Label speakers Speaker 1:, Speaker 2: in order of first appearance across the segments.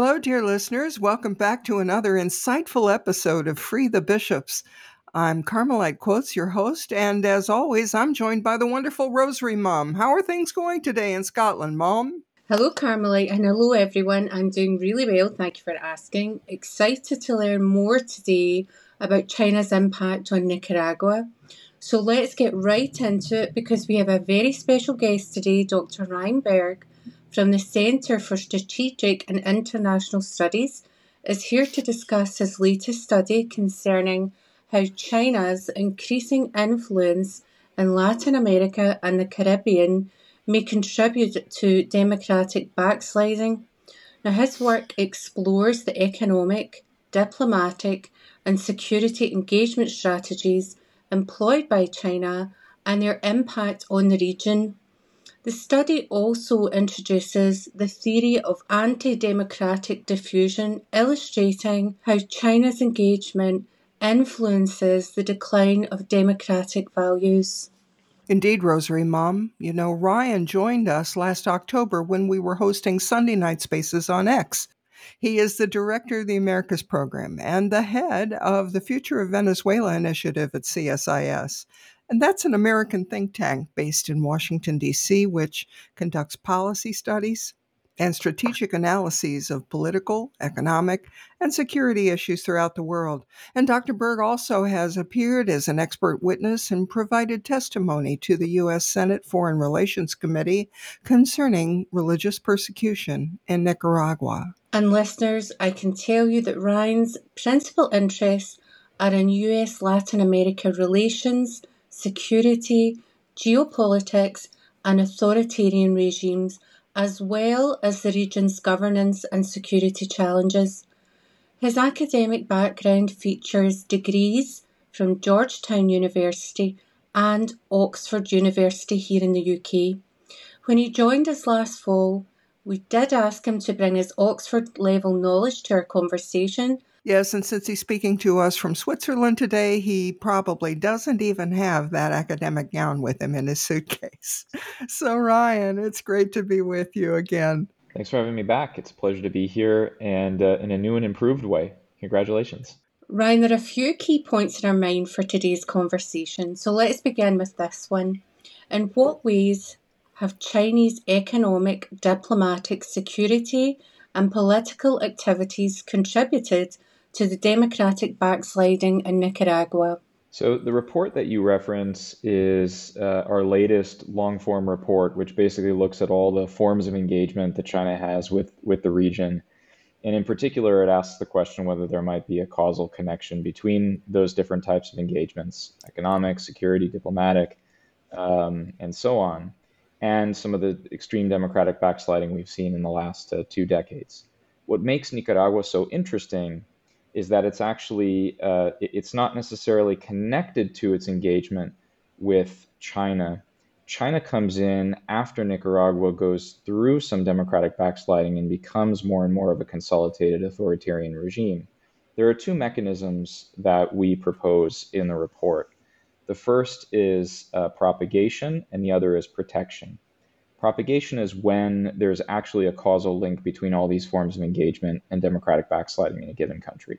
Speaker 1: Hello, dear listeners. Welcome back to another insightful episode of Free the Bishops. I'm Carmelite Quotes, your host, and as always, I'm joined by the wonderful Rosary Mum. How are things going today in Scotland, Mom?
Speaker 2: Hello, Carmelite, and hello, everyone. I'm doing really well. Thank you for asking. Excited to learn more today about China's impact on Nicaragua. So let's get right into it because we have a very special guest today, Dr. Ryan Berg from the Centre for Strategic and International Studies, is here to discuss his latest study concerning how China's increasing influence in Latin America and the Caribbean may contribute to democratic backsliding. Now, his work explores the economic, diplomatic, and security engagement strategies employed by China and their impact on the region. The study also introduces the theory of anti democratic diffusion, illustrating how China's engagement influences the decline of democratic values.
Speaker 1: Indeed, Rosary Mum. You know, Ryan joined us last October when we were hosting Sunday night spaces on X. He is the director of the Americas program and the head of the Future of Venezuela initiative at CSIS. And that's an American think tank based in Washington, D.C., which conducts policy studies and strategic analyses of political, economic, and security issues throughout the world. And Dr. Berg also has appeared as an expert witness and provided testimony to the U.S. Senate Foreign Relations Committee concerning religious persecution in Nicaragua.
Speaker 2: And listeners, I can tell you that Ryan's principal interests are in U.S. Latin America relations security, geopolitics, and authoritarian regimes, as well as the region's governance and security challenges. His academic background features degrees from Georgetown University and Oxford University here in the UK. When he joined us last fall, we did ask him to bring his Oxford level knowledge to our conversation
Speaker 1: Yes, and since he's speaking to us from Switzerland today, he probably doesn't even have that academic gown with him in his suitcase. So, Ryan, it's great to be with you again.
Speaker 3: Thanks for having me back. It's a pleasure to be here and uh, in a new and improved way. Congratulations.
Speaker 2: Ryan, there are a few key points in our mind for today's conversation. So let's begin with this one. In what ways have Chinese economic, diplomatic, security, and political activities contributed to the democratic backsliding in Nicaragua.
Speaker 3: So, the report that you reference is uh, our latest long form report, which basically looks at all the forms of engagement that China has with, with the region. And in particular, it asks the question whether there might be a causal connection between those different types of engagements economic, security, diplomatic, um, and so on, and some of the extreme democratic backsliding we've seen in the last uh, two decades. What makes Nicaragua so interesting is that it's actually uh, it's not necessarily connected to its engagement with China. China comes in after Nicaragua goes through some democratic backsliding and becomes more and more of a consolidated authoritarian regime. There are two mechanisms that we propose in the report. The first is uh, propagation, and the other is protection. Propagation is when there's actually a causal link between all these forms of engagement and democratic backsliding in a given country.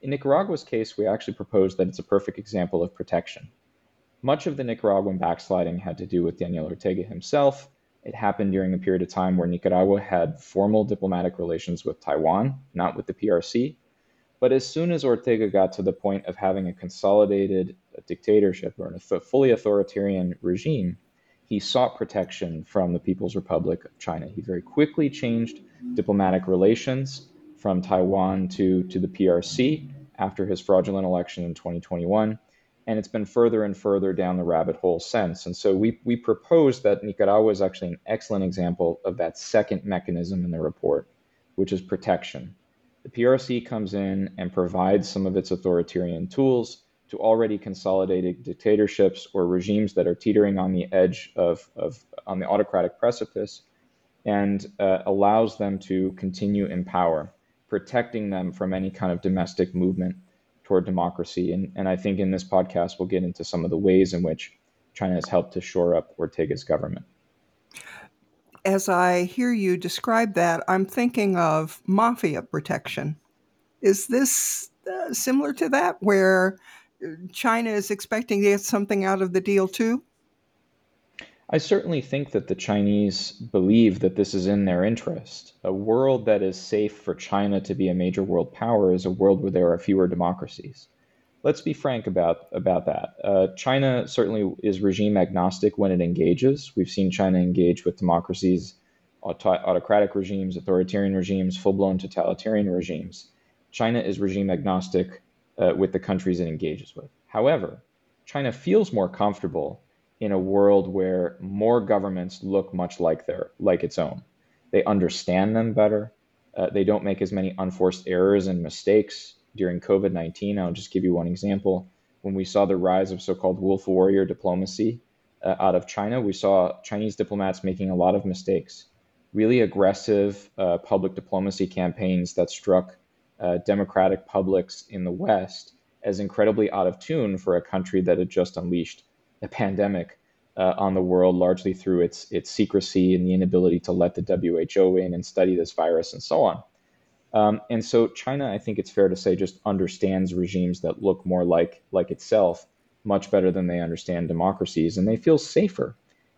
Speaker 3: In Nicaragua's case, we actually propose that it's a perfect example of protection. Much of the Nicaraguan backsliding had to do with Daniel Ortega himself. It happened during a period of time where Nicaragua had formal diplomatic relations with Taiwan, not with the PRC. But as soon as Ortega got to the point of having a consolidated dictatorship or a fully authoritarian regime, he sought protection from the People's Republic of China. He very quickly changed diplomatic relations from Taiwan to, to the PRC after his fraudulent election in 2021. And it's been further and further down the rabbit hole since. And so we, we propose that Nicaragua is actually an excellent example of that second mechanism in the report, which is protection. The PRC comes in and provides some of its authoritarian tools to already consolidated dictatorships or regimes that are teetering on the edge of, of on the autocratic precipice and uh, allows them to continue in power, protecting them from any kind of domestic movement toward democracy. And, and I think in this podcast, we'll get into some of the ways in which China has helped to shore up Ortega's government.
Speaker 1: as I hear you describe that, I'm thinking of mafia protection. Is this uh, similar to that, where China is expecting to get something out of the deal too?
Speaker 3: I certainly think that the Chinese believe that this is in their interest. A world that is safe for China to be a major world power is a world where there are fewer democracies. Let's be frank about, about that. Uh, China certainly is regime agnostic when it engages. We've seen China engage with democracies, auto- autocratic regimes, authoritarian regimes, full blown totalitarian regimes. China is regime agnostic uh, with the countries it engages with. However, China feels more comfortable in a world where more governments look much like their like its own. They understand them better. Uh, they don't make as many unforced errors and mistakes during COVID 19. I'll just give you one example. When we saw the rise of so called wolf warrior diplomacy uh, out of China, we saw Chinese diplomats making a lot of mistakes. Really aggressive uh, public diplomacy campaigns that struck uh, democratic publics in the West as incredibly out of tune for a country that had just unleashed a pandemic uh, on the world, largely through its its secrecy and the inability to let the WHO in and study this virus and so on. Um, and so China, I think it's fair to say, just understands regimes that look more like like itself much better than they understand democracies, and they feel safer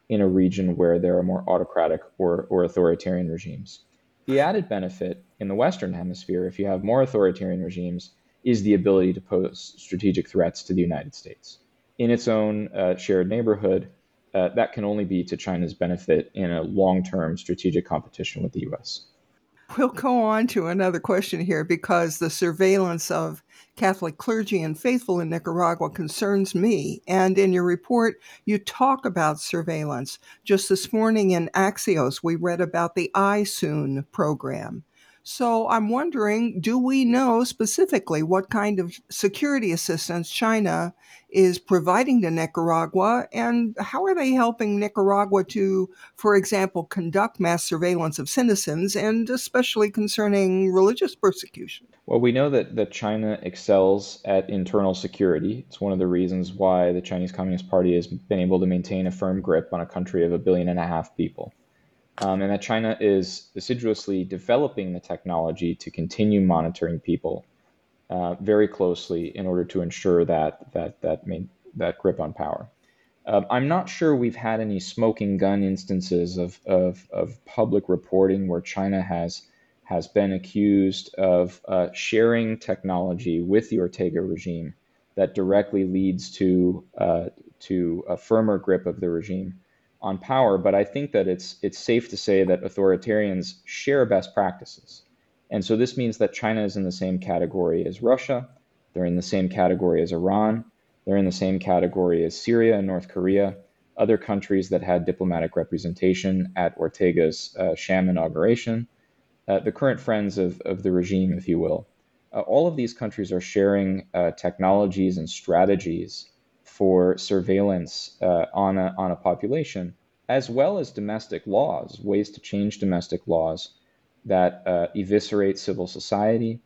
Speaker 3: in a region where there are more autocratic or, or authoritarian regimes. The added benefit in the Western Hemisphere, if you have more authoritarian regimes, is the ability to pose strategic threats to the United States in its own uh, shared neighborhood, uh, that can only be to China's benefit in a long term strategic competition with the US.
Speaker 1: We'll go on to another question here because the surveillance of Catholic clergy and faithful in Nicaragua concerns me. And in your report, you talk about surveillance. Just this morning in Axios, we read about the iSoon program. So I'm wondering do we know specifically what kind of security assistance China is providing to Nicaragua and how are they helping Nicaragua to, for example, conduct mass surveillance of citizens and especially concerning religious persecution?
Speaker 3: Well, we know that, that China excels at internal security. It's one of the reasons why the Chinese Communist Party has been able to maintain a firm grip on a country of a billion and a half people um, and that China is assiduously developing the technology to continue monitoring people uh, very closely in order to ensure that that that main, that grip on power. Um, I'm not sure we've had any smoking gun instances of, of, of public reporting where China has has been accused of uh, sharing technology with the Ortega regime that directly leads to uh, to a firmer grip of the regime on power, but I think that it's it's safe to say that authoritarians share best practices. And so this means that China is in the same category as Russia, they're in the same category as Iran, they're in the same category as Syria and North Korea, other countries that had diplomatic representation at Ortega's uh, sham inauguration, uh, the current friends of, of the regime, if you will. Uh, all of these countries are sharing uh, technologies and strategies for surveillance uh, on, a, on a population, as well as domestic laws, ways to change domestic laws that uh, eviscerate civil society,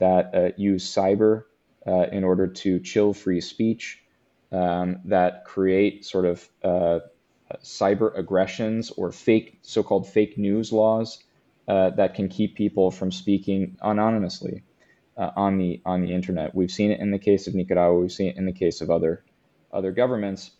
Speaker 3: that uh, use cyber uh, in order to chill free speech, um, that create sort of uh, cyber aggressions or fake, so called fake news laws uh, that can keep people from speaking anonymously. On the on the internet. We've seen it in the case of Nicaragua. We've seen it in the case of other other governments.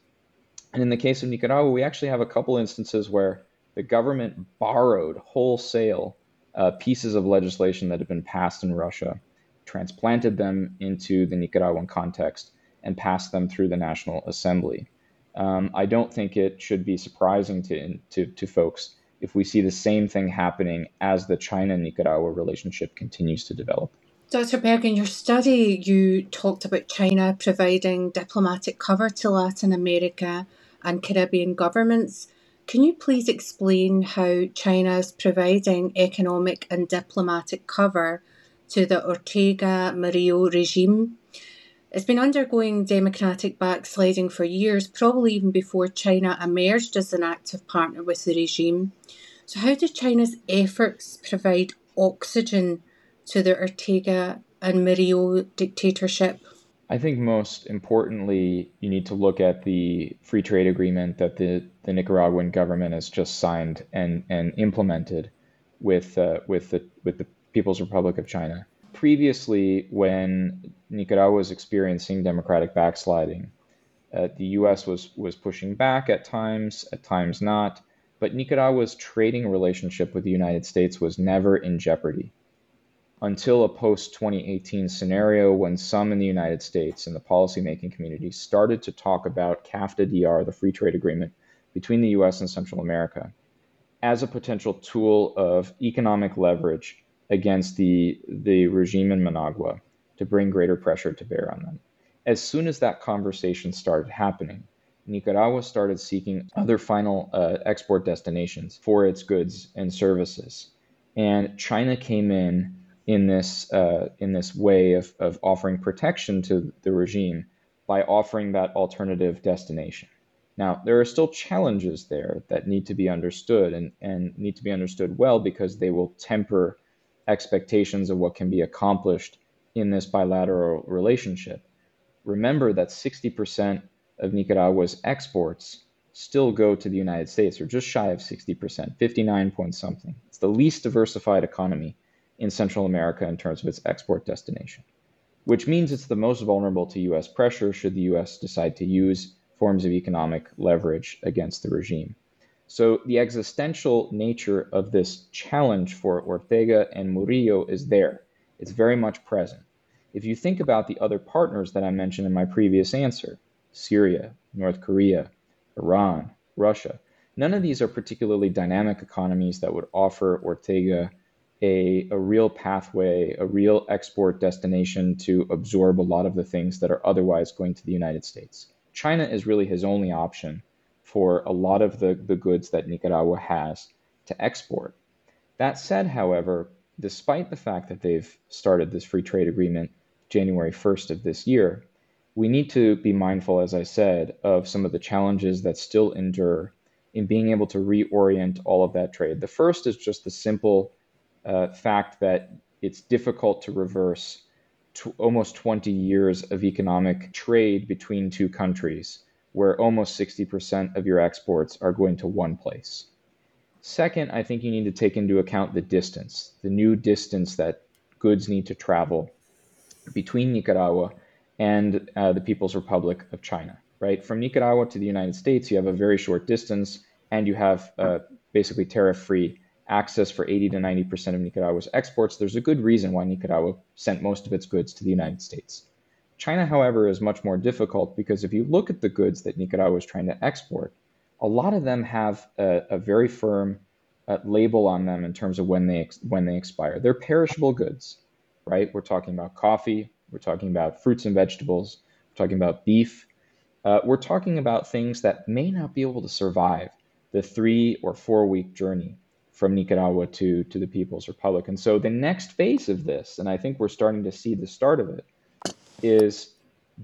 Speaker 3: And in the case of Nicaragua, we actually have a couple instances where the government borrowed wholesale uh, pieces of legislation that had been passed in Russia, transplanted them into the Nicaraguan context, and passed them through the National Assembly. Um, I don't think it should be surprising to, to, to folks if we see the same thing happening as the China Nicaragua relationship continues to develop.
Speaker 2: Dr. Berg, in your study, you talked about China providing diplomatic cover to Latin America and Caribbean governments. Can you please explain how China is providing economic and diplomatic cover to the Ortega Murillo regime? It's been undergoing democratic backsliding for years, probably even before China emerged as an active partner with the regime. So, how do China's efforts provide oxygen to the Ortega and Murillo dictatorship?
Speaker 3: I think most importantly, you need to look at the free trade agreement that the, the Nicaraguan government has just signed and, and implemented with uh, with the with the People's Republic of China. Previously, when Nicaragua was experiencing democratic backsliding, uh, the U.S. was was pushing back at times, at times not. But Nicaragua's trading relationship with the United States was never in jeopardy until a post 2018 scenario when some in the United States and the policymaking community started to talk about CAFTA DR, the free trade agreement between the US and Central America, as a potential tool of economic leverage against the, the regime in Managua to bring greater pressure to bear on them. As soon as that conversation started happening, Nicaragua started seeking other final uh, export destinations for its goods and services. And China came in in this uh, in this way of, of offering protection to the regime by offering that alternative destination. Now, there are still challenges there that need to be understood and, and need to be understood well because they will temper expectations of what can be accomplished in this bilateral relationship. Remember that 60% of Nicaragua's exports still go to the United States, or just shy of 60%, 59 point something. It's the least diversified economy in Central America in terms of its export destination, which means it's the most vulnerable to US pressure should the US decide to use forms of economic leverage against the regime. So the existential nature of this challenge for Ortega and Murillo is there. It's very much present. If you think about the other partners that I mentioned in my previous answer Syria, North Korea, Iran, Russia none of these are particularly dynamic economies that would offer Ortega a, a real pathway, a real export destination to absorb a lot of the things that are otherwise going to the United States. China is really his only option for a lot of the, the goods that Nicaragua has to export. That said, however, despite the fact that they've started this free trade agreement January 1st of this year, we need to be mindful, as I said, of some of the challenges that still endure in being able to reorient all of that trade. The first is just the simple uh, fact that it's difficult to reverse to almost 20 years of economic trade between two countries, where almost 60% of your exports are going to one place. Second, I think you need to take into account the distance, the new distance that goods need to travel between Nicaragua and uh, the People's Republic of China, right? From Nicaragua to the United States, you have a very short distance and you have uh, basically tariff free access for 80 to 90% of Nicaragua's exports, there's a good reason why Nicaragua sent most of its goods to the United States. China, however, is much more difficult because if you look at the goods that Nicaragua is trying to export, a lot of them have a, a very firm uh, label on them in terms of when they ex- when they expire. They're perishable goods, right? We're talking about coffee, we're talking about fruits and vegetables, we're talking about beef. Uh, we're talking about things that may not be able to survive the three or four week journey from Nicaragua to, to the People's Republic. And so the next phase of this, and I think we're starting to see the start of it, is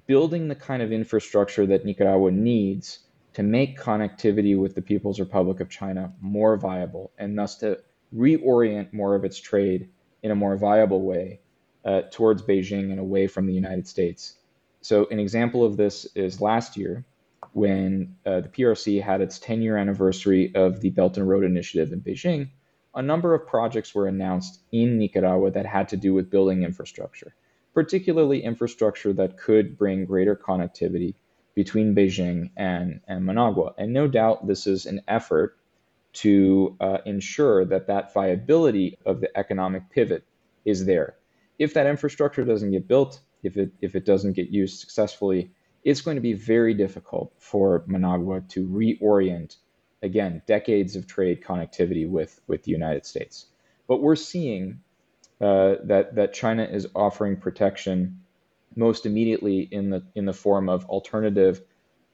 Speaker 3: building the kind of infrastructure that Nicaragua needs to make connectivity with the People's Republic of China more viable and thus to reorient more of its trade in a more viable way uh, towards Beijing and away from the United States. So, an example of this is last year, when uh, the PRC had its 10 year anniversary of the Belt and Road Initiative in Beijing, a number of projects were announced in Nicaragua that had to do with building infrastructure, particularly infrastructure that could bring greater connectivity between Beijing and, and Managua. And no doubt this is an effort to uh, ensure that that viability of the economic pivot is there. If that infrastructure doesn't get built, if it, if it doesn't get used successfully, it's going to be very difficult for Managua to reorient again decades of trade connectivity with with the United States. But we're seeing uh, that that China is offering protection most immediately in the in the form of alternative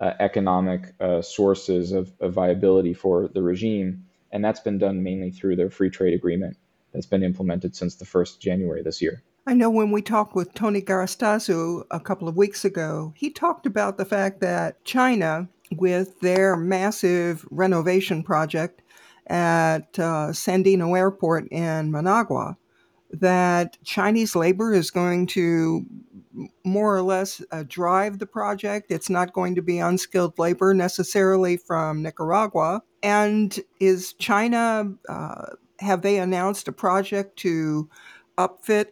Speaker 3: uh, economic uh, sources of, of viability for the regime, and that's been done mainly through their free trade agreement that's been implemented since the first January this year.
Speaker 1: I know when we talked with Tony Garastazu a couple of weeks ago, he talked about the fact that China, with their massive renovation project at uh, Sandino Airport in Managua, that Chinese labor is going to more or less uh, drive the project. It's not going to be unskilled labor necessarily from Nicaragua. And is China, uh, have they announced a project to upfit,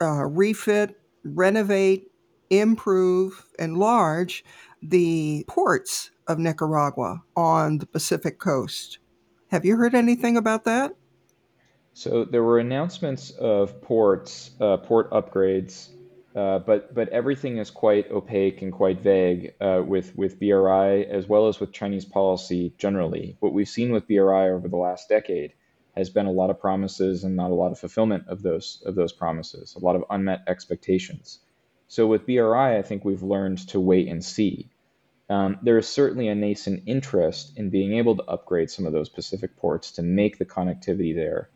Speaker 1: uh, refit, renovate, improve, enlarge the ports of Nicaragua on the Pacific coast? Have you heard anything about that?
Speaker 3: So there were announcements of ports, uh, port upgrades, uh, but but everything is quite opaque and quite vague uh, with with BRI as well as with Chinese policy generally. What we've seen with BRI over the last decade has been a lot of promises and not a lot of fulfillment of those of those promises, a lot of unmet expectations. So with BRI, I think we've learned to wait and see. Um, there is certainly a nascent interest in being able to upgrade some of those Pacific ports to make the connectivity there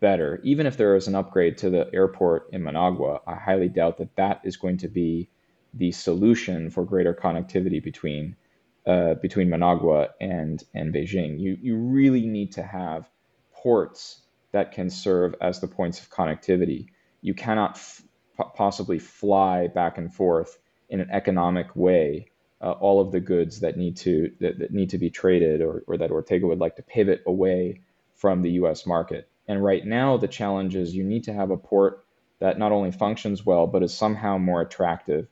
Speaker 3: better. Even if there is an upgrade to the airport in Managua, I highly doubt that that is going to be the solution for greater connectivity between uh, between Managua and and Beijing. You you really need to have ports that can serve as the points of connectivity. You cannot f- possibly fly back and forth in an economic way uh, all of the goods that need to that, that need to be traded or, or that Ortega would like to pivot away from the U.S. market. And right now, the challenge is you need to have a port that not only functions well, but is somehow more attractive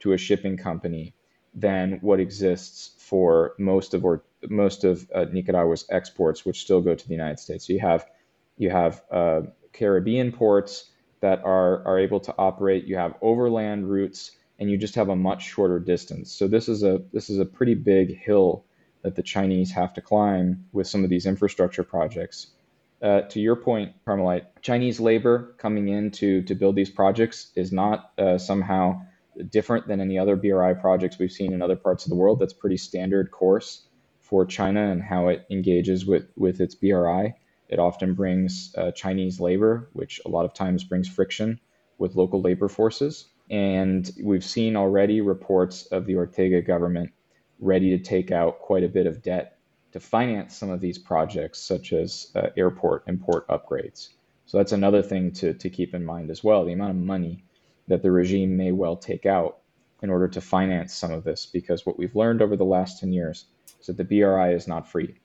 Speaker 3: to a shipping company than what exists for most of or most of uh, Nicaragua's exports, which still go to the United States. So you have you have uh, Caribbean ports that are are able to operate. You have overland routes, and you just have a much shorter distance. So this is a this is a pretty big hill that the Chinese have to climb with some of these infrastructure projects uh, to your point, Carmelite, Chinese labor coming in to, to build these projects is not uh, somehow different than any other BRI projects we've seen in other parts of the world. That's pretty standard course for China and how it engages with, with its BRI. It often brings uh, Chinese labor, which a lot of times brings friction with local labor forces. And we've seen already reports of the Ortega government ready to take out quite a bit of debt to finance some of these projects, such as uh, airport and port upgrades. So that's another thing to, to keep in mind as well the amount of money that the regime may well take out in order to finance some of this, because what we've learned over the last 10 years is that the BRI is not free.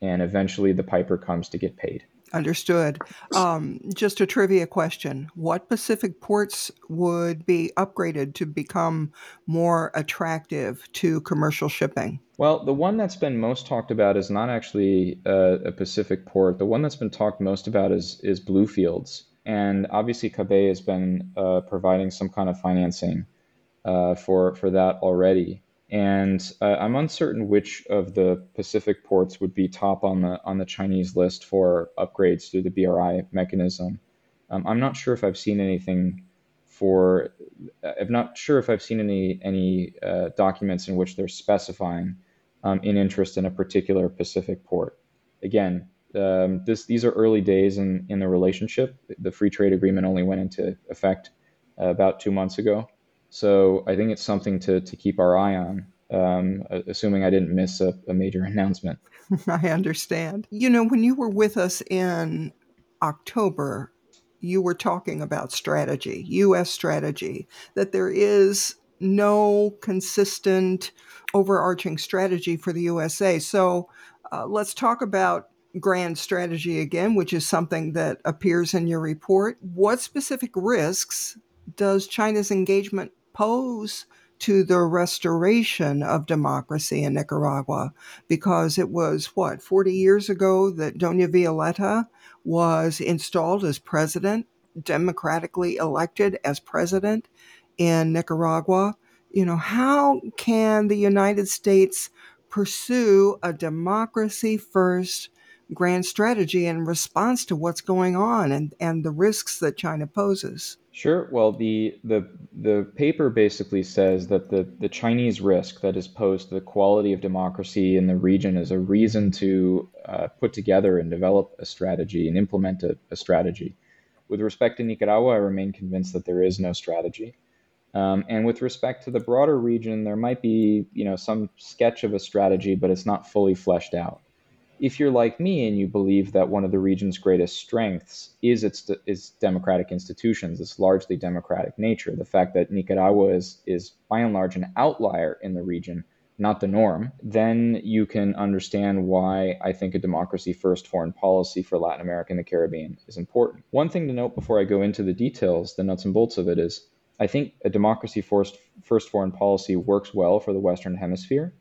Speaker 3: And eventually the piper comes to get paid.
Speaker 1: Understood. Um, just a trivia question. What Pacific ports would be upgraded to become more attractive to commercial shipping?
Speaker 3: Well, the one that's been most talked about is not actually a, a Pacific port. The one that's been talked most about is, is Bluefields. And obviously, CABEI has been uh, providing some kind of financing uh, for, for that already. And uh, I'm uncertain which of the Pacific ports would be top on the on the Chinese list for upgrades through the BRI mechanism. Um, I'm not sure if I've seen anything for. I'm not sure if I've seen any any uh, documents in which they're specifying um, in interest in a particular Pacific port. Again, um, this these are early days in in the relationship. The free trade agreement only went into effect uh, about two months ago. So I think it's something to, to keep our eye on, um, assuming I didn't miss a, a major announcement.
Speaker 1: I understand. You know, when you were with us in October, you were talking about strategy, U.S. strategy, that there is no consistent overarching strategy for the USA. So uh, let's talk about grand strategy again, which is something that appears in your report. What specific risks does China's engagement pose to the restoration of democracy in Nicaragua because it was what 40 years ago that Doña Violeta was installed as president, democratically elected as president in Nicaragua. You know, how can the United States pursue a democracy first grand strategy in response to what's going on and, and the risks that China poses?
Speaker 3: Sure. Well, the the the paper basically says that the the Chinese risk that is posed to the quality of democracy in the region is a reason to uh, put together and develop a strategy and implement a, a, strategy. With respect to Nicaragua, I remain convinced that there is no strategy. Um, and with respect to the broader region, there might be you know some sketch of a strategy, but it's not fully fleshed out if you're like me and you believe that one of the region's greatest strengths is its democratic institutions, its largely democratic nature, the fact that Nicaragua is is by and large an outlier in the region, not the norm, then you can understand why I think a democracy first foreign policy for Latin America and the Caribbean is important. One thing to note before I go into the details, the nuts and bolts of it is I think a democracy first first foreign policy works well for the Western Hemisphere.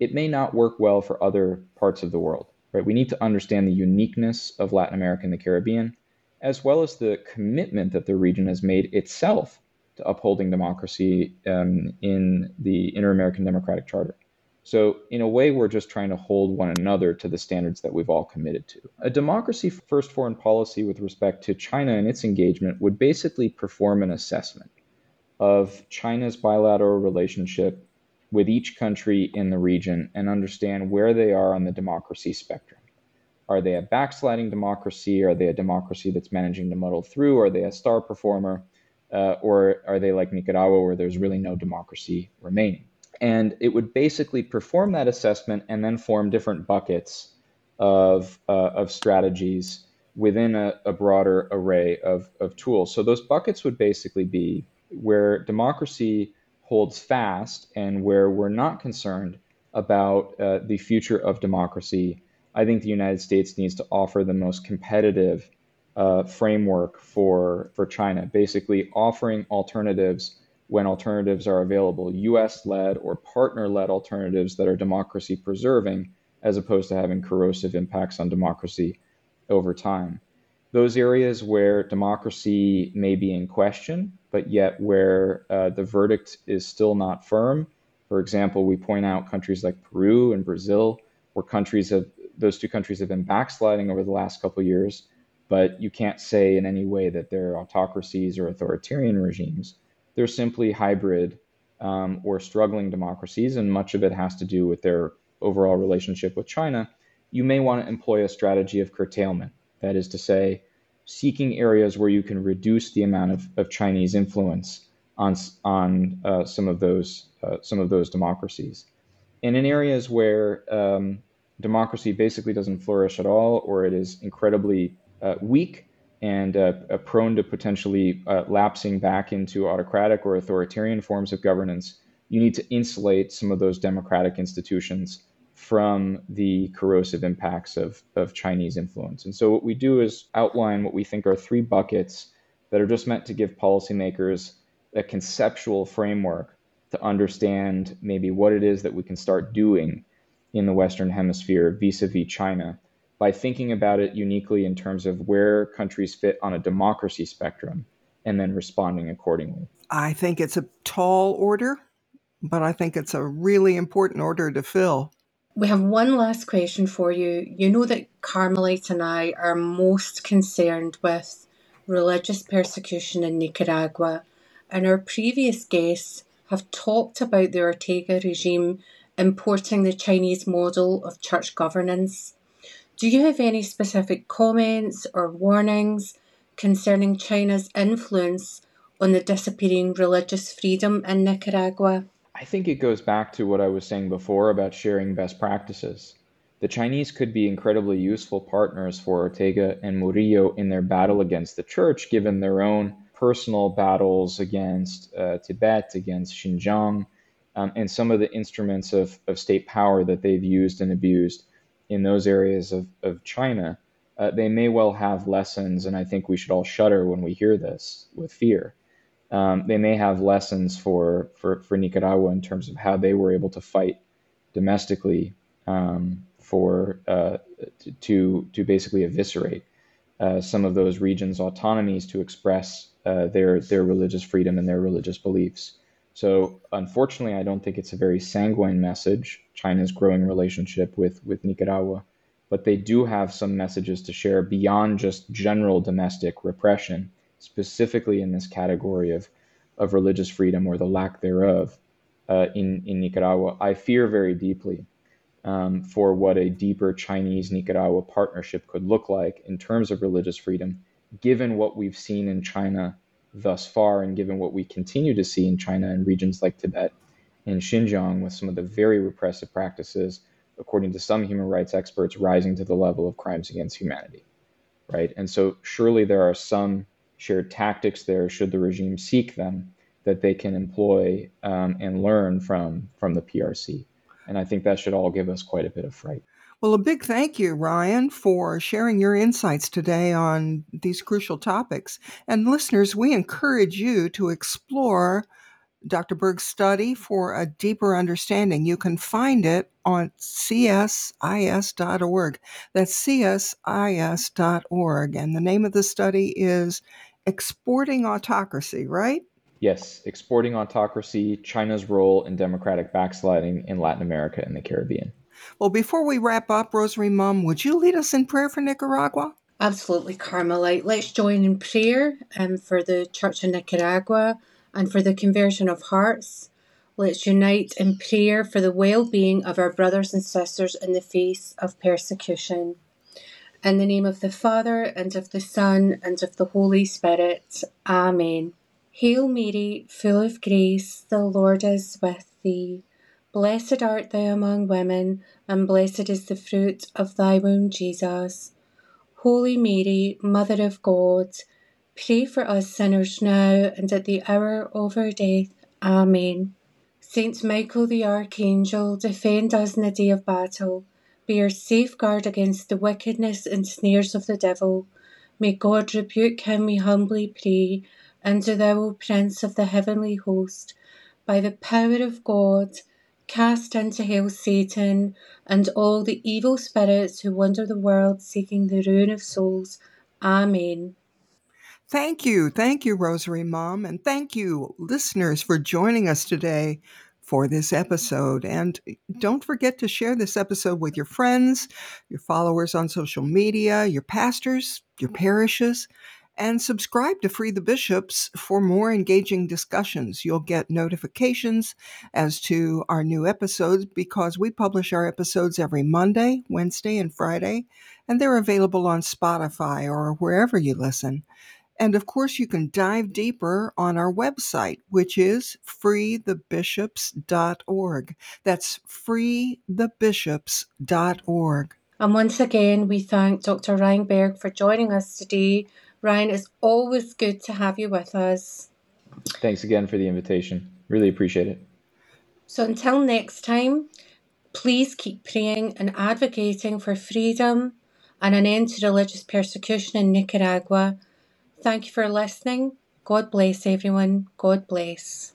Speaker 3: It may not work well for other parts of the world right? We need to understand the uniqueness of Latin America and the Caribbean, as well as the commitment that the region has made itself to upholding democracy um, in the Inter American Democratic Charter. So, in a way, we're just trying to hold one another to the standards that we've all committed to. A democracy first foreign policy with respect to China and its engagement would basically perform an assessment of China's bilateral relationship with each country in the region and understand where they are on the democracy spectrum. Are they a backsliding democracy? Are they a democracy that's managing to muddle through? Are they a star performer? Uh, or are they like Nicaragua, where there's really no democracy remaining? And it would basically perform that assessment and then form different buckets of, uh, of strategies within a, a broader array of, of tools. So those buckets would basically be where democracy holds fast and where we're not concerned about uh, the future of democracy, I think the United States needs to offer the most competitive uh, framework for for China, basically offering alternatives when alternatives are available, U.S.-led or partner-led alternatives that are democracy preserving, as opposed to having corrosive impacts on democracy over time those areas where democracy may be in question, but yet where uh, the verdict is still not firm. For example, we point out countries like Peru and Brazil, where countries have those two countries have been backsliding over the last couple of years, but you can't say in any way that they're autocracies or authoritarian regimes. They're simply hybrid um, or struggling democracies, and much of it has to do with their overall relationship with China. You may want to employ a strategy of curtailment that is to say, seeking areas where you can reduce the amount of, of Chinese influence on, on uh, some, of those, uh, some of those democracies. And in areas where um, democracy basically doesn't flourish at all, or it is incredibly uh, weak and uh, uh, prone to potentially uh, lapsing back into autocratic or authoritarian forms of governance, you need to insulate some of those democratic institutions from the corrosive impacts of, of Chinese influence. And so, what we do is outline what we think are three buckets that are just meant to give policymakers a conceptual framework to understand maybe what it is that we can start doing in the Western Hemisphere vis a vis China by thinking about it uniquely in terms of where countries fit on a democracy spectrum and then responding accordingly.
Speaker 1: I think it's a tall order, but I think it's a really important order to fill.
Speaker 2: We have one last question for you. You know that Carmelite and I are most concerned with religious persecution in Nicaragua, and our previous guests have talked about the Ortega regime importing the Chinese model of church governance. Do you have any specific comments or warnings concerning China's influence on the disappearing religious freedom in Nicaragua?
Speaker 3: I think it goes back to what I was saying before about sharing best practices. The Chinese could be incredibly useful partners for Ortega and Murillo in their battle against the church, given their own personal battles against uh, Tibet, against Xinjiang, um, and some of the instruments of, of state power that they've used and abused in those areas of, of China. Uh, they may well have lessons, and I think we should all shudder when we hear this with fear um, they may have lessons for, for, for Nicaragua in terms of how they were able to fight domestically um, for uh, to to basically eviscerate uh, some of those regions' autonomies to express uh, their their religious freedom and their religious beliefs. So, unfortunately, I don't think it's a very sanguine message. China's growing relationship with with Nicaragua, but they do have some messages to share beyond just general domestic repression specifically in this category of, of religious freedom or the lack thereof uh, in, in Nicaragua, I fear very deeply um, for what a deeper Chinese Nicaragua partnership could look like in terms of religious freedom, given what we've seen in China thus far and given what we continue to see in China and regions like Tibet and Xinjiang with some of the very repressive practices according to some human rights experts, rising to the level of crimes against humanity. Right. And so surely there are some shared tactics there, should the regime seek them, that they can employ um, and learn from from the PRC. And I think that should all give us quite a bit of fright.
Speaker 1: Well, a big thank you, Ryan, for sharing your insights today on these crucial topics. And listeners, we encourage you to explore Dr. Berg's study for a deeper understanding. You can find it on csis.org. That's csis.org. And the name of the study is Exporting Autocracy, right?
Speaker 3: Yes, Exporting Autocracy China's Role in Democratic Backsliding in Latin America and the Caribbean.
Speaker 1: Well, before we wrap up, Rosary Mum, would you lead us in prayer for Nicaragua?
Speaker 2: Absolutely, Carmelite. Let's join in prayer um, for the Church of Nicaragua and for the conversion of hearts. Let's unite in prayer for the well being of our brothers and sisters in the face of persecution. In the name of the Father, and of the Son, and of the Holy Spirit. Amen. Hail Mary, full of grace, the Lord is with thee. Blessed art thou among women, and blessed is the fruit of thy womb, Jesus. Holy Mary, Mother of God, Pray for us sinners now and at the hour of our death. Amen. Saint Michael the Archangel, defend us in the day of battle. Be our safeguard against the wickedness and snares of the devil. May God rebuke him, we humbly pray. And do thou, O Prince of the heavenly host, by the power of God, cast into hell Satan and all the evil spirits who wander the world seeking the ruin of souls. Amen.
Speaker 1: Thank you. Thank you, Rosary Mum. And thank you, listeners, for joining us today for this episode. And eh, don't forget to share this episode with your friends, your followers on social media, your pastors, your parishes, and subscribe to Free the Bishops for more engaging discussions. You'll get notifications as to our new episodes because we publish our episodes every Monday, Wednesday, and Friday, and they're available on Spotify or wherever you listen. And of course, you can dive deeper on our website, which is freethebishops.org. That's freethebishops.org.
Speaker 2: And once again, we thank Dr. Ryan Berg for joining us today. Ryan, it's always good to have you with us.
Speaker 3: Thanks again for the invitation. Really appreciate it.
Speaker 2: So until next time, please keep praying and advocating for freedom and an end to religious persecution in Nicaragua Thank you for listening. God bless everyone. God bless.